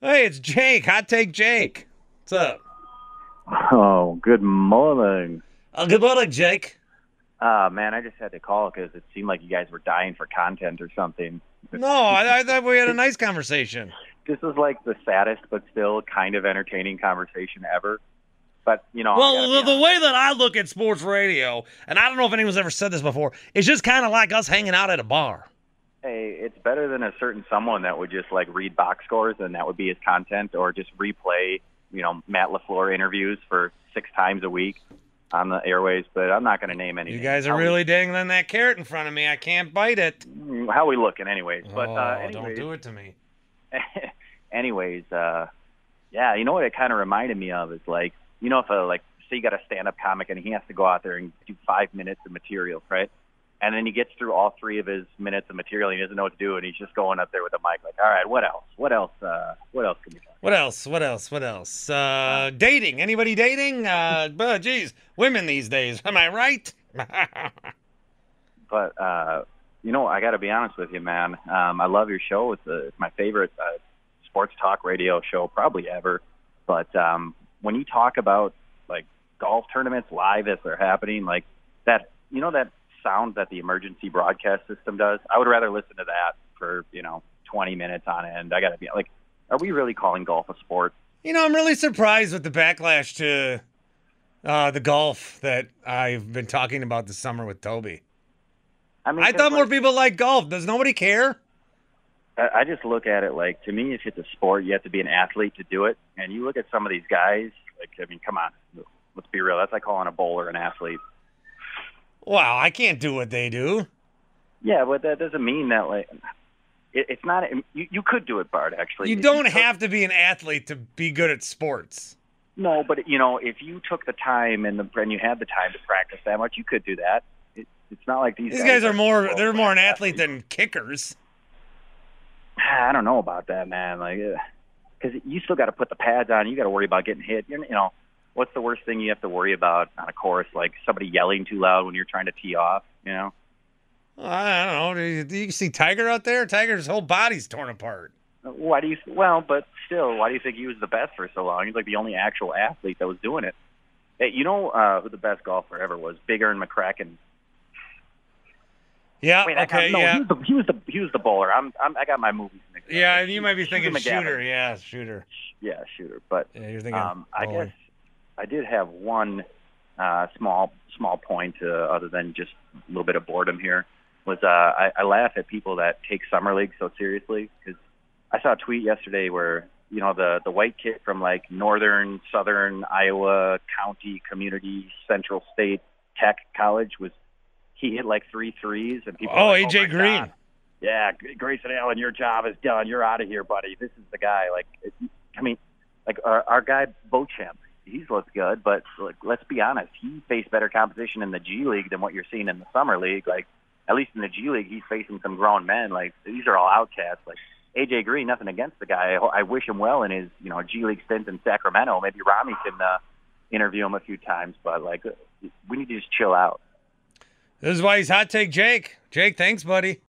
Hey, it's Jake. Hot Take Jake. What's up? Oh, good morning. Oh, good morning, Jake. Uh, man, I just had to call because it seemed like you guys were dying for content or something. No, I, I thought we had a nice conversation. This is like the saddest but still kind of entertaining conversation ever. But, you know, Well, the, the way that I look at sports radio, and I don't know if anyone's ever said this before, it's just kind of like us hanging out at a bar. Hey, it's better than a certain someone that would just like read box scores and that would be his content or just replay, you know, Matt LaFleur interviews for six times a week on the airways. But I'm not going to name any. You guys are How we- really dangling that carrot in front of me. I can't bite it. how we looking, anyways. But oh, uh, don't do it to me. anyways, uh, yeah, you know what it kind of reminded me of is like, you know, if a like, say you got a stand-up comic and he has to go out there and do five minutes of material, right? And then he gets through all three of his minutes of material and he doesn't know what to do, and he's just going up there with a mic, like, all right, what else? What else? Uh, what else can we talk? What else? What else? What else? Uh, dating? Anybody dating? Uh, but geez, women these days. Am I right? But uh, you know, I got to be honest with you, man. Um, I love your show. It's, a, it's my favorite uh, sports talk radio show probably ever. But um, when you talk about like golf tournaments live as they're happening, like that, you know, that sound that the emergency broadcast system does. I would rather listen to that for you know 20 minutes on end. I got to be like, are we really calling golf a sport? You know, I'm really surprised with the backlash to uh, the golf that I've been talking about this summer with Toby. I mean, I thought more like, people like golf. Does nobody care? I I just look at it like to me, if it's a sport, you have to be an athlete to do it. And you look at some of these guys, like I mean, come on, let's be real. That's like calling a bowler an athlete. Wow, I can't do what they do. Yeah, but that doesn't mean that like it, it's not. You, you could do it, Bart. Actually, You don't took- have to be an athlete to be good at sports. No, but you know, if you took the time and the and you had the time to practice that much, you could do that. It, it's not like these. These guys are more they're more an athletes. athlete than kickers. Ah, I don't know about that, man. Like, uh, because you still got to put the pads on. You got to worry about getting hit. You you know, what's the worst thing you have to worry about on a course? Like somebody yelling too loud when you're trying to tee off. You know. I don't know. Do you, do you see Tiger out there? Tiger's whole body's torn apart. Why do you? Well, but still, why do you think he was the best for so long? He's like the only actual athlete that was doing it. Hey, you know uh, who the best golfer ever was? Big Ern McCracken. Yeah. Wait, I got- okay. no, yeah. he was, the, he was the he was the bowler. I'm, I'm I got my movies mixed. up. Yeah. You might be Shooter thinking McGavin. shooter. Yeah, shooter. Yeah, shooter. But Yeah, you're thinking. um, I guess I did have one uh, small small point uh, other than just a little bit of boredom here. Was uh, I, I laugh at people that take summer league so seriously because I saw a tweet yesterday where you know the the white kid from like northern southern Iowa County Community Central State Tech College was he hit like three threes and people. Oh, like, AJ my Green. God. Yeah, Grayson Allen, your job is done. You're out of here, buddy. This is the guy. Like, it, I mean, like our, our guy Beauchamp, he's looked good, but like, let's be honest, he faced better competition in the G League than what you're seeing in the summer league. Like, at least in the G League, he's facing some grown men. Like, these are all outcasts. Like AJ Green, nothing against the guy. I, I wish him well in his you know G League stint in Sacramento. Maybe Rami can uh, interview him a few times, but like, we need to just chill out. This is why he's hot take Jake. Jake, thanks, buddy.